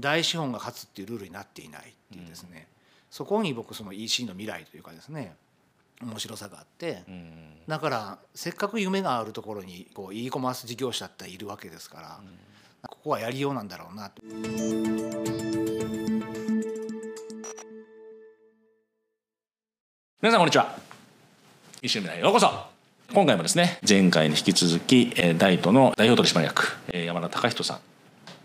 大資本が勝つっていうルールになっていないっていうですね、そこに僕その EC の未来というかですね面白さがあって、だからせっかく夢があるところにこう e コマース事業者っているわけですから、ここはやりようなんだろうなと。皆さんこんにちは。一緒に未来へようこそ。今回もですね前回に引き続きえーダイトの代表取締役えー山田隆人さん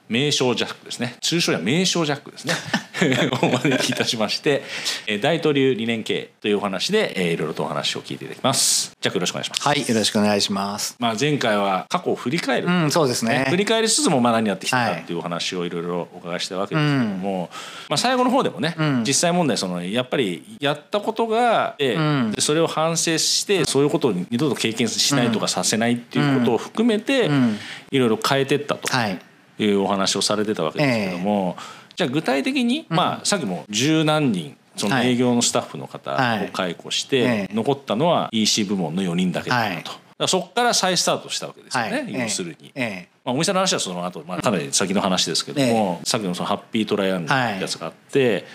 名称ジャックですね。通称や名称ジャックですね。お招きいたしましてえー大統流理念経営というお話でえーいろいろとお話を聞いていただきます。ジャックよろしくお願いします。はい、よろしくお願いします。まあ前回は過去を振り返る、うん、そうですね。振り返りつつもまあ何やってきたかはい。っていうお話をいろいろお伺いしたわけですけども、まあ、最後の方でもね、ん。実際問題そのやっぱりやったことがあって、ん。でそれを反省してそういうことを二度と経験しないとかさせないっていうことを含めてん。いろいろ変えてったと。はい。いうお話をされてたわけですけども、じゃあ具体的に、まあさっきも十何人そのはい。営業のスタッフの方を解雇して、ええ。残ったのは EC 部門の4人だけだったと。そこから再スタートしたわけですよね、はい。要するに。ええ。まあ、お店の話はその後、まあかなり先の話ですけども、さっきのそのハッピートライアングルってやつがあって、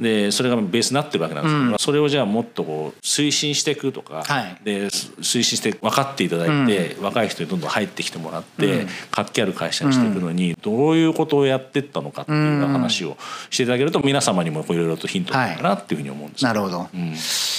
でそれがベースになってるわけなんですけど、それをじゃあもっとこう推進していくとか、はい。です推進して分かっていただいて、若い人にどんどん入ってきてもらって、活気ある会社にしていくのにどういうことをやっていったのかっていう話をしていただけると皆様にもいろいろとヒントになるかなっていうふうに思うんですけどなるほど。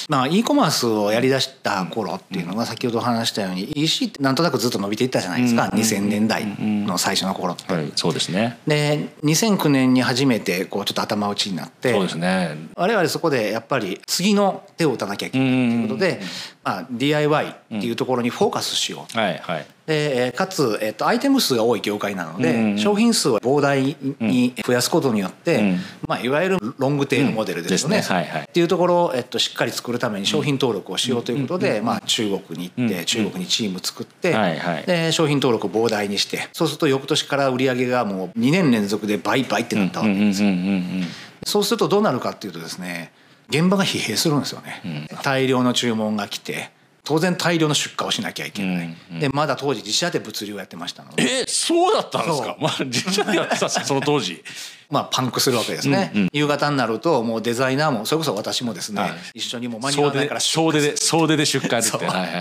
まあ e コマースをやりだした頃っていうのが先ほど話したように EC ってなんとなくずっと伸びていったじゃないですか、2000年代の最初の頃って。はい、そうですね。で2009年に初めてこうちょっと頭打ちになってそうですね。我々そこでやっぱり次の手を打たなきゃいけないということで、まあ、DIY っていうところにフォーカスしよう。と。はいはいでえーかつ、えっとアイテム数が多い業界なので、うんうん商品数を膨大に増やすことによって、うん。まあ、いわゆるロングテールモデルですよね。ですね。はいはい。っていうところを、えっと、しっかり作るために商品登録をしようということで、まあ、中国に行って、中国にチーム作って、はいはい。で商品登録を膨大にしてそうすると翌年から売り上げがもう2年連続で倍倍ってなったわけです。よ。うんうんうんうんそうするとどうなるかっていうとですね現場が疲弊するんですよね、大量の注文が来て当然大量の出荷をしなきゃいけない、でまだ当時自社で物流をやってましたので、えそうだったんですか？まあ実社でやってたんですかその当時。まあ、パンクするわけですね、夕方になるともうデザイナーもそれこそ私もですね、はい。一緒にもう間に合わないから総出で総出で出荷でそうってはいはい。い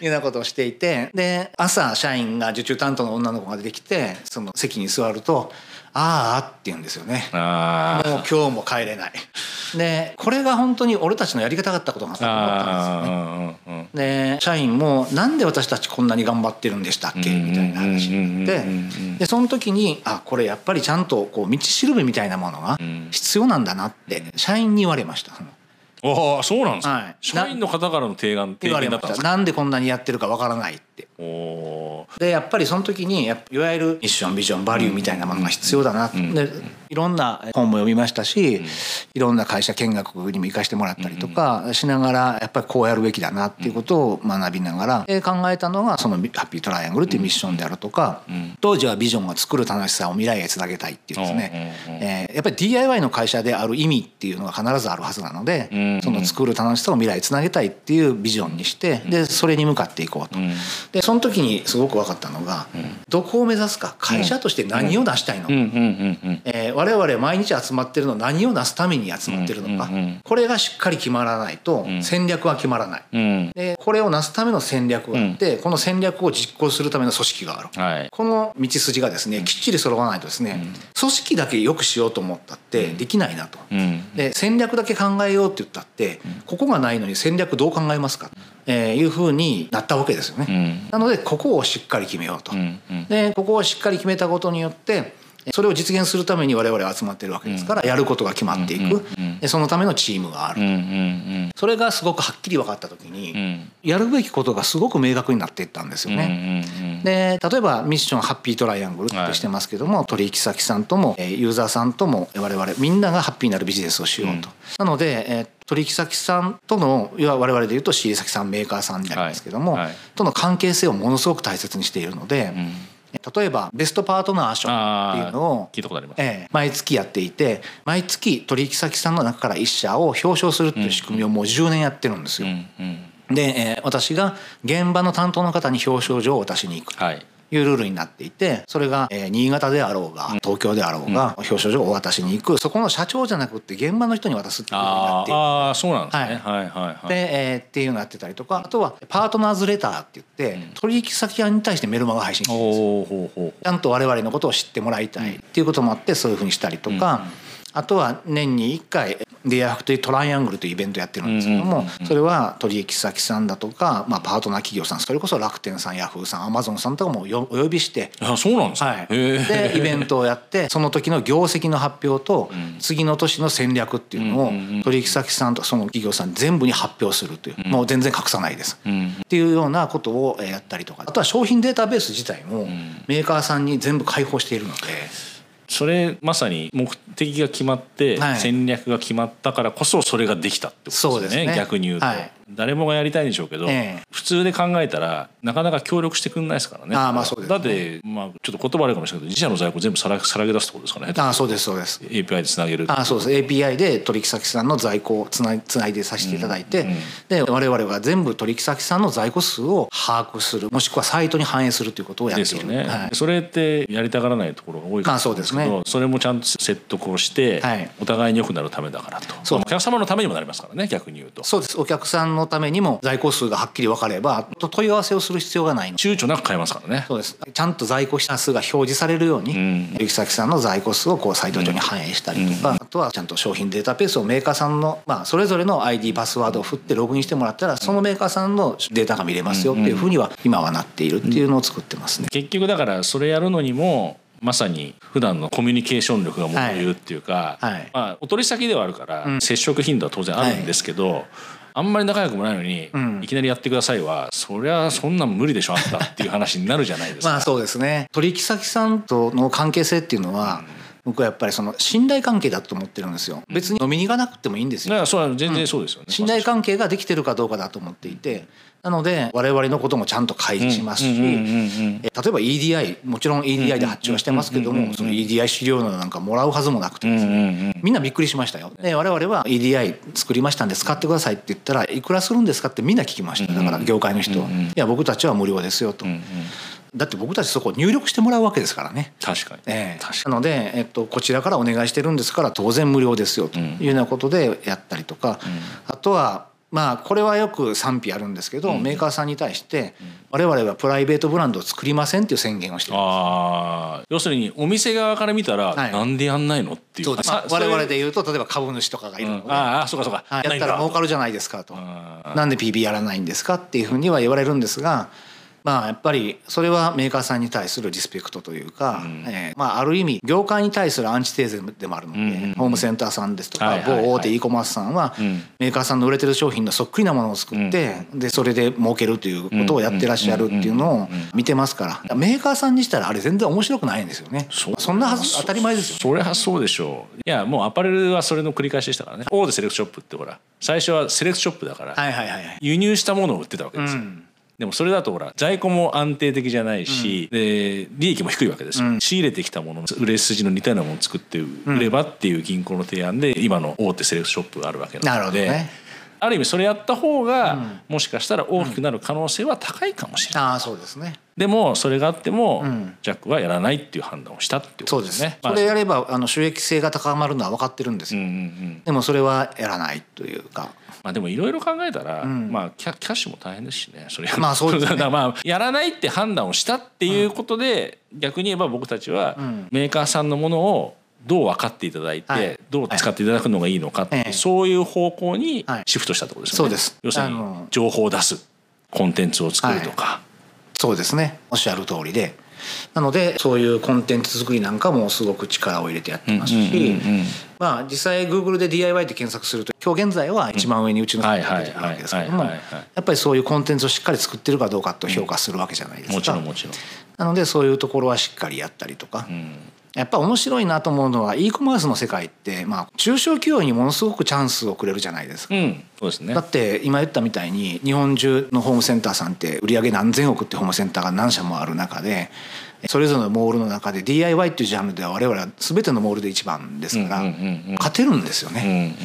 うようなことをしていてで朝社員が受注担当の女の子が出てきてその席に座ると「あーあ」って言うんですよね。あー。もう今日も帰れない。でこれが本当に俺たちのやり方だったことがと思ったんですよね。で社員も「なんで私たちこんなに頑張ってるんでしたっけ?」みたいな話になってでその時にあこれやっぱりちゃんとこう道しるべみたいなものが必要なんだなって社員に言われました。ああそうなんですか、はい社員の方からの提案提言われました。言だったんですか？なんでこんなにやってるかわからないって。でやっぱりその時にいわゆるミッションビジョンバリューみたいなものが必要だな、でいろんな本も読みましたし、いろんな会社見学にも行かしてもらったりとかしながらやっぱりこうやるべきだなっていうことを学びながら、で考えたのがそのハッピートライアングルっていうミッションであるとか、当時はビジョンが作る楽しさを未来へつなげたいっていうですね、えーやっぱり DIY の会社である意味っていうのが必ずあるはずなので、その作る楽しさを未来へつなげたいっていうビジョンにしてでそれに向かっていこうと。でその時にすごく分かったのが、どこを目指すか会社として何を出したいのか、我々毎日集まってるのは何をなすために集まってるのか、これがしっかり決まらないと戦略は決まらない。うん。でこれをなすための戦略があって、この戦略を実行するための組織がある。はい。この道筋がですねきっちり揃わないとですね、組織だけ良くしようと思ったってできないなと。うん。で戦略だけ考えようって言ったって、ここがないのに戦略どう考えますか、えーいうふうになったわけですよね。うん。なのでここをしっかり決めようと。うんうん。でここをしっかり決めたことによってそれを実現するために我々は集まってるわけですから、やることが決まっていく、でそのためのチームがある、それがすごくはっきり分かった時に、ん。やるべきことがすごく明確になっていったんですよね。うんで例えばミッションハッピートライアングルってしてますけども、取引先さんともえーユーザーさんとも我々みんながハッピーになるビジネスをしようと。なので、えー取引先さんとのいわ我々で言うと仕入れ先さんメーカーさんになりますけども、はい。はいとの関係性をものすごく大切にしているので、例えばベストパートナー賞っていうのを聞いたことあります。ええ毎月やっていて毎月取引先さんの中から1社を表彰するっていう仕組みをもう10年やってるんですよ。うんうんで、えー私が現場の担当の方に表彰状を渡しに行く。はい。いうルールになっていてそれが、えー、新潟であろうが東京であろうが、表彰状をお渡しに行く。そこの社長じゃなくて現場の人に渡すっていうふうになってああそうなんですね、はい、はいはいで、えー、っていうのやってたりとかあとはパートナーズレターって言って、うん、取引先に対してメルマガ配信してるんですちゃんと我々のことを知ってもらいたいっていうこともあってそういうふうにしたりとか、うん、あとは年に1回ディアフクというトライアングルというイベントやってるんですけどもそれは取引先さんだとか、まあ、パートナー企業さんそれこそ楽天さんヤフーさんアマゾンさんとかもお呼びしてあそうなんですか、はい、でイベントをやってその時の業績の発表と次の年の戦略っていうのを取引先さんとその企業さん全部に発表するというもう全然隠さないです。っていうようなことをやったりとかあとは商品データベース自体もメーカーさんに全部開放しているので。それまさに目的が決まって戦略が決まったからこそそれができたってことですね,、ね。逆に言うと、はい、誰もがやりたいんでしょうけど、え普通で考えたらなかなか協力してくんないですからね。あまあそうです、ね、だって、まあ、ちょっと言葉あるかもしれないけど自社の在庫全部さらさらけ出すってことですかね。あそうですそうです。API でつなげる。あそうです。API で取引先さんの在庫をつないつないでさせていただいて、うんうん、で我々は全部取引先さんの在庫数を把握するもしくはサイトに反映するということをやっている。ですよね、はい、それってやりたがらないところが多いかもしれないですけど、まあ、そうですね、それもちゃんと説得をして、はい、お互いに良くなるためだからと。そう。お客様のためにもなりますからね逆に言うと。そうです。お客さんのためにも在庫数がはっきり分かれば問い合わせをする必要がない躊躇なく買えますからね。そうです。ちゃんと在庫者数が表示されるように、うん、行先さんの在庫数をこうサイト上に反映したりとか、うん、あとはちゃんと商品データベースをメーカーさんの、まあ、それぞれの ID パスワードを振ってログインしてもらったらそのメーカーさんのデータが見れますよっていうふうには今はなっているっていうのを作ってますね。結局だからそれやるのにもまさに普段のコミュニケーション力が求めるっていうか、はい。はい、まあ、お取り先ではあるから、接触頻度は当然あるんですけど、はい、あんまり仲良くもないのに、うん、いきなりやってくださいはそりゃそんなん無理でしょあったっていう話になるじゃないですか。まあそうですね。取引先さんとの関係性っていうのは、うん。僕はやっぱりその信頼関係だと思ってるんですよ。別に飲みに行かなくてもいいんですよ、そう全然そうですよね、うん、信頼関係ができてるかどうかだと思っていてなので我々のこともちゃんと開示しますし例えば EDI もちろん EDI で発注はしてますけどもその EDI 資料なんかもらうはずもなくてですね。みんなびっくりしましたよ。で我々は EDI 作りましたんで使ってくださいって言ったらいくらするんですか？ってみんな聞きました。だから業界の人は。いや僕たちは無料ですよと。だって僕たちそこ入力してもらうわけですからね。確かに。えー、なので、えっと、こちらからお願いしてるんですから当然無料ですよと。いうようなことでやったりとか、うん、あとはまあこれはよく賛否あるんですけど、うん、メーカーさんに対して我々はプライベートブランドを作りませんっていう宣言をしてるんです。あ要するにお店側から見たら、はい、なんでやんないのっていう、まあ、我々で言うと例えば株主とかがいるので、うん、ああそうかそうか、はい、やったら儲かるじゃないですかと。なんで PB やらないんですかっていうふうには言われるんですがまあやっぱりそれはメーカーさんに対するリスペクトというか、うん、えー、まあある意味業界に対するアンチテーゼでもあるので、うん。うん、ホームセンターさんですとか、某大手 e コマースさんは、メーカーさんの売れてる商品のそっくりなものを作って、うん、でそれで儲けるということをやってらっしゃるっていうのを見てますからメーカーさんにしたらあれ全然面白くないんですよね。そんなはず当たり前ですよ、それはそうでしょう。いやもうアパレルはそれの繰り返しでしたからね。大手セレクトショップってほら最初はセレクトショップだから、はいはいはい、輸入したものを売ってたわけですよ、うんでもそれだとほら在庫も安定的じゃないし、うん、で利益も低いわけですよ、うん、仕入れてきたもの売れ筋の似たようなものを作って売ればっていう銀行の提案で今の大手セレクトショップがあるわけなので。ねある意味それやった方が、もしかしたら大きくなる可能性は高いかもしれない。あそうですね。でもそれがあっても、ジャックはやらないっていう判断をしたっていうことですね。それやればあの収益性が高まるのは分かってるんですよ。うんうんうん、でもそれはやらないというか。まあでもいろいろ考えたら、うん、まあキャキャッシュも大変ですしね。それまあそうですね。まあやらないって判断をしたっていうことで、うん、逆に言えば僕たちはメーカーさんのものをどう分かっていただいて、はい、どう使っていただくのがいいのかって、はい、そういう方向にシフトしたってことですよね。そうです。要するに情報を出すコンテンツを作るとか、はい、そうですね。おっしゃる通りで。なのでそういうコンテンツ作りなんかもすごく力を入れてやってますし、まあ実際 Google で DIY って検索すると今日現在は一番上にうちの会社が出てくるわけですけどもやっぱりそういうコンテンツをしっかり作ってるかどうかと評価するわけじゃないですか。もちろんもちろん。なのでそういうところはしっかりやったりとか。やっぱ面白いなと思うのは e コマースの世界って、まあ、中小企業にものすごくチャンスをくれるじゃないですか。うんそうですね。だって今言ったみたいに日本中のホームセンターさんって売り上げ何千億ってホームセンターが何社もある中でそれぞれのモールの中で DIY っていうジャンルでは我々は全てのモールで一番ですから勝てるんですようね。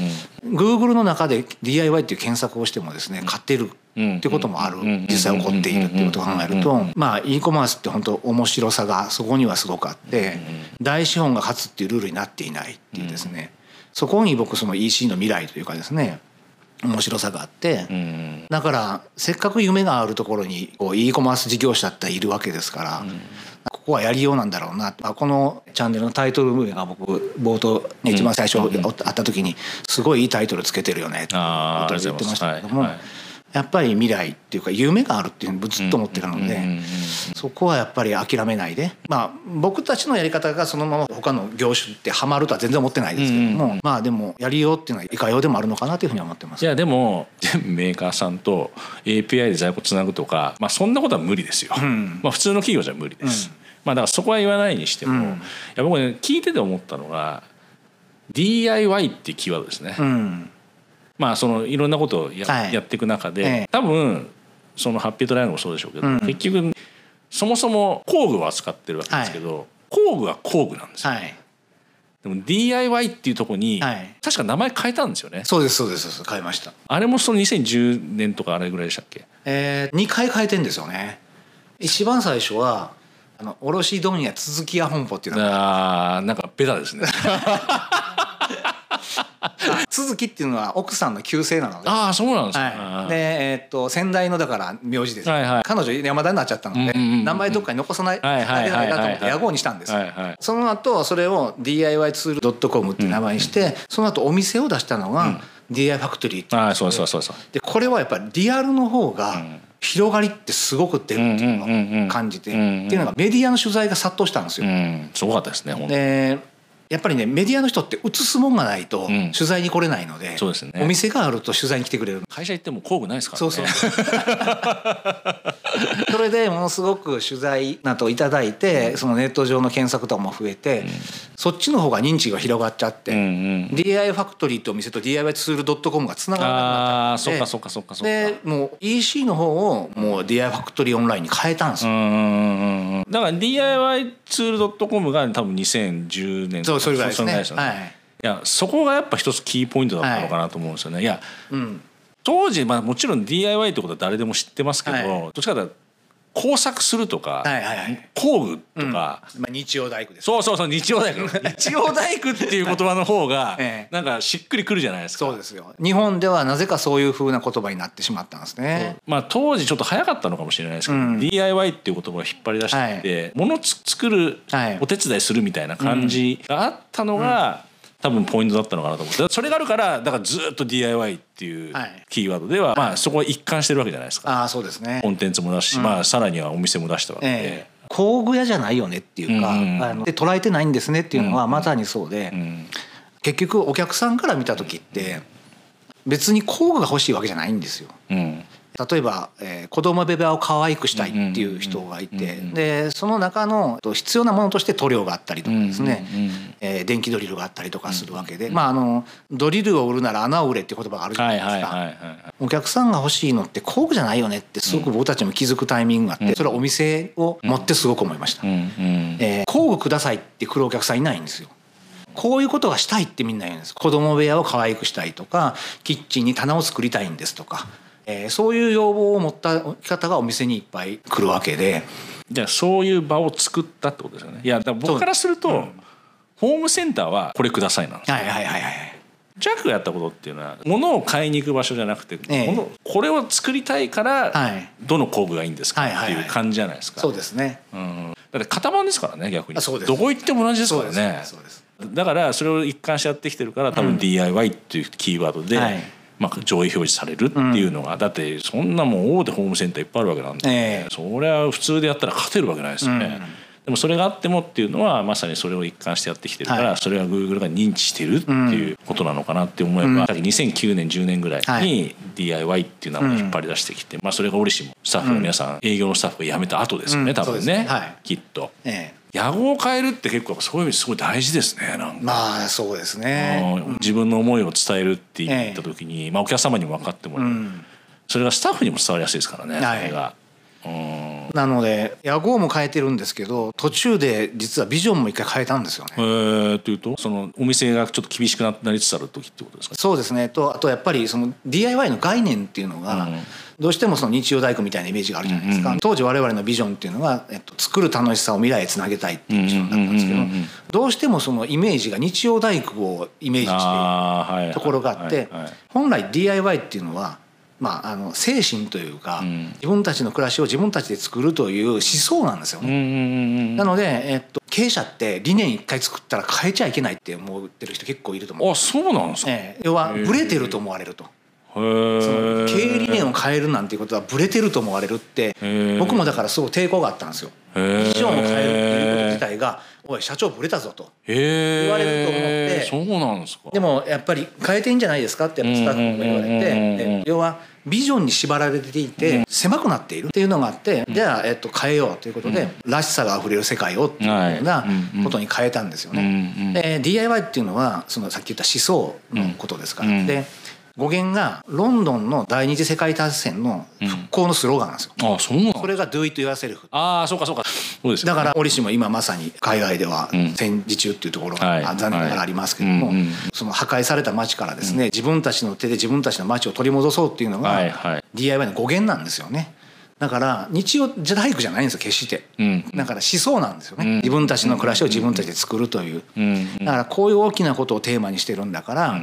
ん。Google の中で DIY っていう検索をしてもですね勝てるうんってこともある実際起こっているっていうことを考えるとまあ e コマースって本当面白さがそこにはすごくあって大資本が勝つっていうルールになっていないっていうですね。そこに僕その EC の未来というかですね面白さがあってうん。うんだからせっかく夢があるところにこう e コマース事業者っているわけですから、ここはやりようなんだろうな。まあこのチャンネルのタイトル名が僕冒頭ね一番最初会った時にすごいいいタイトルつけてるよねって言ってましたけども、うございます。はいはいやっぱり未来っていうか夢があるっていうのをずっと思ってるので。そこはやっぱり諦めないで、まあ、僕たちのやり方がそのまま他の業種ってハマるとは全然思ってないですけども、まあでもやりようっていうのはいかようでもあるのかなというふうに思ってます。いやでも全部メーカーさんと API で在庫つなぐとか、まあ、そんなことは無理ですよ、ん。まあ、普通の企業じゃ無理です、まあだからそこは言わないにしても、うん。いや僕ね聞いてて思ったのが DIY ってキーワードですね、うんまあそのいろんなことをや,、はい。やっていく中で、ええ。多分そのハッピートライアングルもそうでしょうけど、うん。結局そもそも工具を扱ってるわけですけど、工具は工具なんですよ、はい。でも DIY っていうところに、はい。確か名前変えたんですよね。そうですそうですそうです。変えました。あれもその2010年とかあれぐらいでしたっけ？えー、2回変えてんですよね。一番最初はあの卸問屋続き屋本舗っていうのが。あーなんかベタですね 続きっていうのは奥さんの旧姓なので。ああそうなんですか、はい、で、えーっと先代のだから名字です、はいはい。彼女山田になっちゃったので、うんうんうんうん。名前どっかに残さないだけないなと思って野号にしたんです。よ、はいはい。その後それを DIY ツール .com って名前にして、その後お店を出したのが DIY ファクトリーってそうそうそうそうでこれはやっぱりリアルの方が広がりってすごく出るっていううん。うんうんうんのを感じて、うんうんっていうのがメディアの取材が殺到したんですよ。うんすごかったですね本当にでやっぱりねメディアの人って映すもんがないとん。取材に来れないので,、そうですね。お店があると取材に来てくれる会社行っても工具ないですからね。そうそうそ れでものすごく取材などいただいてそのネット上の検索とかも増えて、そっちの方が認知が広がっちゃって、うんうん。DIY ファクトリーとお店と DIY ツール .com がつながらなくあなっちゃってあそっかそっかそっかもう EC の方をもう DIY ファクトリーオンラインに変えたんですよ。うんうんうんうんだから DIY ツール .com が多分2010年そうそれぐらいですね。そのぐらいですよはい。いやそこがやっぱ一つキーポイントだったのかなと思うんですよね、い、やうん。当時、まあ、もちろん DIY ってことは誰でも知ってますけど、はいどっちかというと工作するとか、はいはいはい。工具とか、まあ日曜大工です。そうそうそう日曜大工。日曜大工っていう言葉の方が ええ。なんかしっくりくるじゃないですか。そうですよ。日本ではなぜかそういう風な言葉になってしまったんですね。まあ、当時ちょっと早かったのかもしれないですけど、うん。DIY っていう言葉を引っ張り出してきて、物をつ作る、はい。お手伝いするみたいな感じがあったのが、多分ポイントだったのかなと思ってそれがあるからだからずっと DIY っていうはいキーワードでは、まあ、そこは一貫してるわけじゃないですか。ああそうですねコ。ンテンツも出すし、まあ、さらにはお店も出したわけで。ええ工具屋じゃないよねっていうか、うんうんあので捉えてないんですねっていうのはまさにそうで、うん結局お客さんから見た時って別に工具が欲しいわけじゃないんですよ。うん例えば、えー、子供ベベアを可愛くしたいっていう人がいて、でその中のと必要なものとして塗料があったりとかですね、えー電気ドリルがあったりとかするわけで、まああのドリルを売るなら穴を売れっていう言葉があるじゃなはいいですか。お客さんが欲しいのって工具じゃないよねってすごく僕たちも気づくタイミングがあって、それはお店を持ってすごく思いました。えー工具くださいって来るお客さんいないんですよ。こういうことがしたいってみんな言うんです。子供部屋を可愛くしたいとか、キッチンに棚を作りたいんですとか、えーそういう要望を持った方がお店にいっぱい来るわけで、じゃあそういう場を作ったってことですよね。いやだから僕からすると、ホームセンターはこれくださいなんですよはいはいはいはい。ジャックがやったことっていうのは物を買いに行く場所じゃなくて、ええ。物これを作りたいから、はい。どの工具がいいんですかはいはいはいってい。う感じじゃないですか。そうですね。うん、だって型番ですからね逆に。あそうです。どこ行っても同じですからね。そうです。だからそれを一貫してやってきてるから多分 DIY っていうキーワードで、はいまあ、上位表示されるっていうのが、だってそんなもん大手ホームセンターいっぱいあるわけなんで、ええ。それは普通でやったら勝てるわけないですよね。でもそれがあってもっていうのはまさにそれを一貫してやってきてるから、はい。それは Google が認知してるっていうことなのかなって思えば、さっき2009年10年ぐらいはに DIY っていう名前を引っ張り出してきて、まあ、それが折しもスタッフの皆さん、営業のスタッフが辞めた後ですよね、うん。多分ね。はい。きっと。ええ野号を変えるって結構そういう意味すごい大事ですねなんか。まあそうですね。自分の思いを伝えるって言った時に、まあ、お客様にも分かってもらう、うん。それがスタッフにも伝わりやすいですからね、はい。それが。うん。なので屋号も変えてるんですけど途中で実はビジョンも一回変えたんですよね。えー、というとそのお店がちょっと厳しくなりつつある時ってことですか？そうですね。とあとやっぱりその DIY の概念っていうのが、うんどうしてもその日曜大工みたいなイメージがあるじゃないですか、当時我々のビジョンっていうのが、えっと、作る楽しさを未来へつなげたいっていうビジョンだったんですけど、どうしてもそのイメージが日曜大工をイメージしているところがあって本来 DIY っていうのは、まあ、あの精神というか、ん。自分たちの暮らしを自分たちで作るという思想なんですよね。なので、えっと、経営者って理念一回作ったら変えちゃいけないって思ってる人結構いると思う。あそうなんですか、ええ。要はブレてると思われると。へー経営理念を変えるなんていうことはブレてると思われるって僕もだからすごい抵抗があったんですよ。へー。ビジョンを変えるっていうこと自体が「おい社長ブレたぞ」と。言われると思って。そうなんですか。でもやっぱり変えていいんじゃないですかってやっぱスタッフにも言われて。で要はビジョンに縛られていて狭くなっているっていうのがあってじゃあえっと変えようということでらしさがあふれる世界をっていうようなことに変えたんですよね。DIY っていうのはそのさっき言った思想のことですから、うん。で語源がロンドンの第二次世界大戦の復興のスローガンなんですよ。あそうなのそれが Do it yourself ああそうかそうか。そうですよだから折しも今まさに海外ではん。戦時中っていうところはい。が残念ながらありますけれどもその破壊された町からですね自分たちの手で自分たちの町を取り戻そうっていうのはいがはい。DIY の語源なんですよね。だから日曜じゃ大工じゃないんですよ決して。うん。だから思想なんですよね、うん。自分たちの暮らしを自分たちで作るという、うん。だからこういう大きなことをテーマにしてるんだから、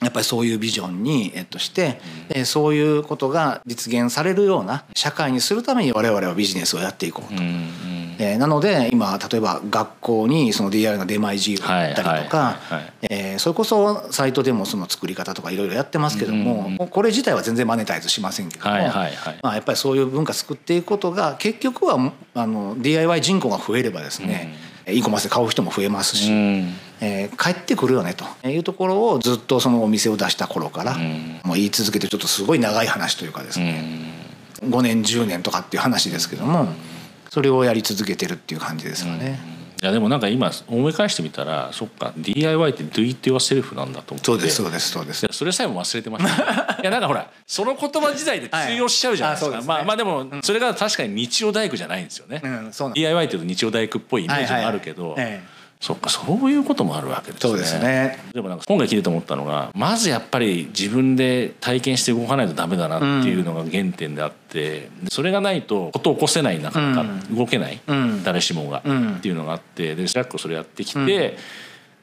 やっぱりそういうビジョンに、えっと、して、えそういうことが実現されるような社会にするために我々はビジネスをやっていこうと。うんうん。えーなので今例えば学校にその DIY の出前自由だったりとかえーそれこそサイトでもその作り方とかいろいろやってますけども、これ自体は全然マネタイズしませんけども、まあ、やっぱりそういう文化作っていくことが結局はあの DIY 人口が増えればですね、e コマースで買う人も増えますし、うん。えー帰ってくるよねと。いうところをずっとそのお店を出した頃から、ん。もう言い続けてちょっとすごい長い話というかですうね、ん。5年10年とかっていう話ですけどもそれをやり続けてるっていう感じですかね。いやでもなんか今思い返してみたらそっか DIY って Do it yourself なんだと思って。そうですそうです。そうですそれさえも忘れてました、いやなんかほらその言葉自体で通用しちゃうじゃないですか、はい。あすねまあまあでもそれが確かに日曜大工じゃないんですよね、うんそう DIY っていうと日曜大工っぽいイメージもあるけど、はいはいはい。ええそっかそういうこともあるわけですね。そうですね。でもなんか今回聞いてて思ったのがまずやっぱり自分で体験して動かないとダメだなっていうのが原点であって、それがないとことを起こせないなかなか動けない、うん。誰しもが、うん。っていうのがあってでジャックそれやってきて、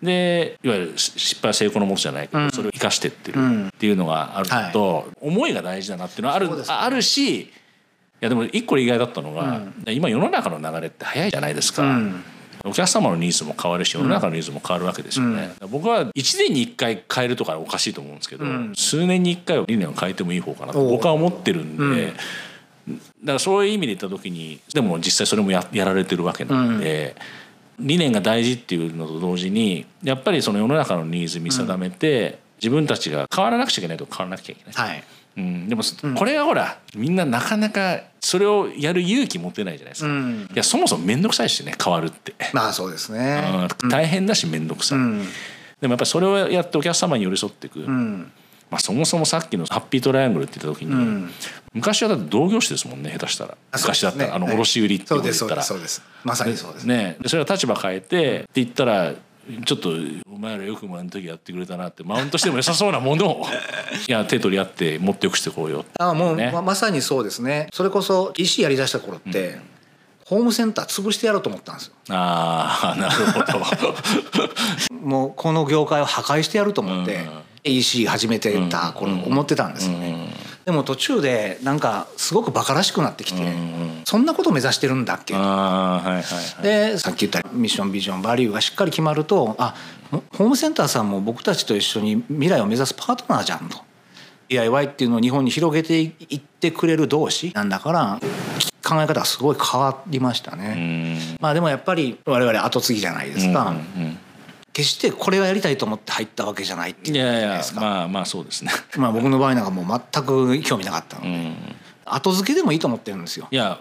でいわゆる失敗は成功のもとじゃないけど、それを生かしてってるうん。っていうのがあると、思いが大事だなっていうのはある,、ね。あるしいやでも一個意外だったのが、今世の中の流れって早いじゃないですか。うんお客様のニーズも変わるし世の中のニーズも変わるわけですよね、僕は1年に1回変えるとかおかしいと思うんですけど、ん。数年に1回は理念を変えてもいい方かなと僕は思ってるんで、だからそういう意味で言った時にでも実際それもややられてるわけなんで、理念が大事っていうのと同時にやっぱりその世の中のニーズ見定めて、自分たちが変わらなくちゃいけないと変わらなくちゃいけない。はいうん、でもこれがほらみんななかなかそれをやる勇気持てないじゃないですか、うん。いやそもそも面倒くさいしね変わるって、まあそうですね。うん。大変だし面倒くさい、うん。でもやっぱりそれをやってお客様に寄り添っていく、うん。まあ、そもそもさっきのハッピートライアングルって言った時に、ん。昔はだって同業種ですもんね下手したら。あ昔だったら、あの卸売りってそうですそう言ったらですそうです。まさにそうです。ね。でそれは立場変えてって言ったらちょっとお前らよくもあの時やってくれたなってマウントしても良さそうなものを。いや手取り合ってもっとよくしてこうよあもう、ね。ままさにそうですね。それこそ EC やりだした頃って、ホームセンター潰してやろうと思ったんですよ。ああ なるほど。もうこの業界を破壊してやると思って、うん。EC 始めてた頃思ってたんですよね、でも途中でなんかすごくバカらしくなってきて、そんなこと目指してるんだっけ、はいはいはい。でさっき言ったミッションビジョンバリューがしっかり決まるとあホームセンターさんも僕たちと一緒に未来を目指すパートナーじゃんと。DIY っていうのを日本に広げていってくれる同士なんだから考え方がすごい変わりましたうね。ん。まあでもやっぱり我々後継ぎじゃないですか、うん決してこれはやりたいと思って入ったわけじゃないっていういやいやまあまあそうですね。まあ僕の場合なんかもう全く興味なかったので、うん。後付けでもいいと思ってるんですよ。いや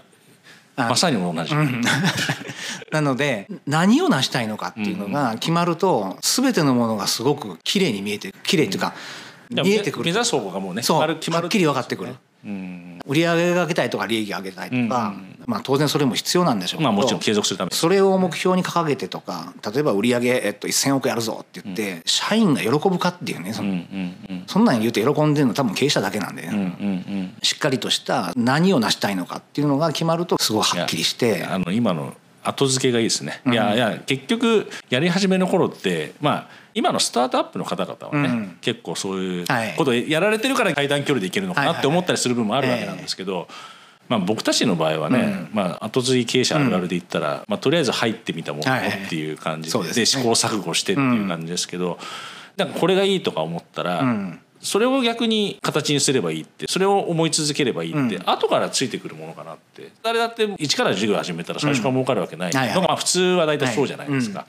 まさに同じ、なので何を成したいのかっていうのが決まると全てのものがすごく綺麗に見えて綺麗っていうか見えてくる。目指す方向がもうねそうはっきり分かってくる。うん売り上上げたいとか利益が上げたいとか、まあ当然それも必要なんでしょうけど、まあもちろん継続するために。それを目標に掲げてとか例えば売り上げ、えっと、1,000億やるぞって言って、社員が喜ぶかっていうねそんうんそんなん言うて喜んでるの多分経営者だけなんで、うんうんうんしっかりとした何を成したいのかっていうのが決まるとすごいはっきりして。あの今の後付けがいいですね、いやいや結局やり始めの頃ってまあ今のスタートアップの方々はね、うん。結構そういうはい。ことをやられてるから階段距離でいけるのかはいはいはい。なって思ったりする部分もあるわけなんですけど、まあ、僕たちの場合はね、まあ、後継ぎ経営者あるあるで言ったら、まあ、とりあえず入ってみたものはいはいっていう感じで,、そうですね。試行錯誤してっていう感じですけど、なんかこれがいいとか思ったら、ん。それを逆に形にすればいいってそれを思い続ければいいって、後からついてくるものかなって。誰だって一から授業始めたら最初から儲かるわけない。はいはい。のがまあ普通は大体そうじゃないですか。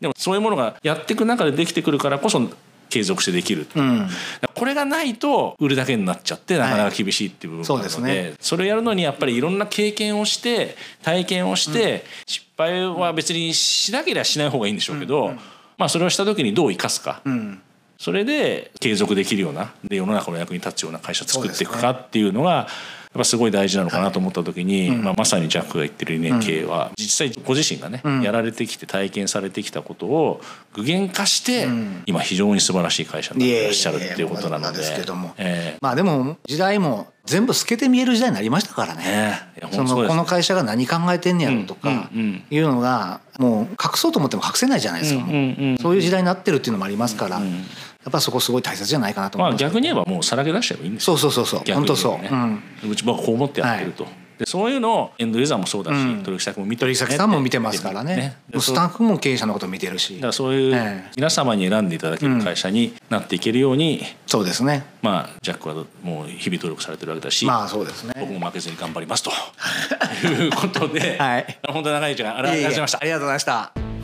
でもそういうものがやっていく中でできてくるからこそ継続してできる、うん。これがないと売るだけになっちゃってなかなか厳しいっていう部分があるので,、そうですね。それをやるのにやっぱりいろんな経験をして体験をして、失敗は別にしなければしない方がいいんでしょうけど、まあそれをした時にどう生かすか、うん。それで継続できるようなで世の中の役に立つような会社作っていくそうかっていうのがぱすごい大事なのかなと思った時に、まあ、まさにジャックが言ってる理念経営は実際ご自身がね、やられてきて体験されてきたことを具現化して、今非常に素晴らしい会社になっていらっしゃるっていうことなので。まあでも時代も全部透けて見える時代になりましたからね。そのこの会社が何考えてんねやろとかいうのがもう隠そうと思っても隠せないじゃないですか、もううんうん。そういう時代になってるっていうのもありますから、やっぱそこすごい大切じゃないかなと思います、まあ逆に言えばもうさらけ出しちゃえばいいんですよ。そうそうそうそう。本当そう、ねうん、うちはこう思ってやってると、でそういうのをエンドユーザーもそうだし、うん。取引先も見て取引先さんも見てますからね。でスタッフも経営者のこと見てるし。だからそういうええ。皆様に選んでいただける会社になっていけるように、そうですね。まあジャックはもう日々努力されてるわけだし、まあそうですね。僕も負けずに頑張りますと。いうことで、はい。本当に長い時間ありがとうございました。あ。りがとうございました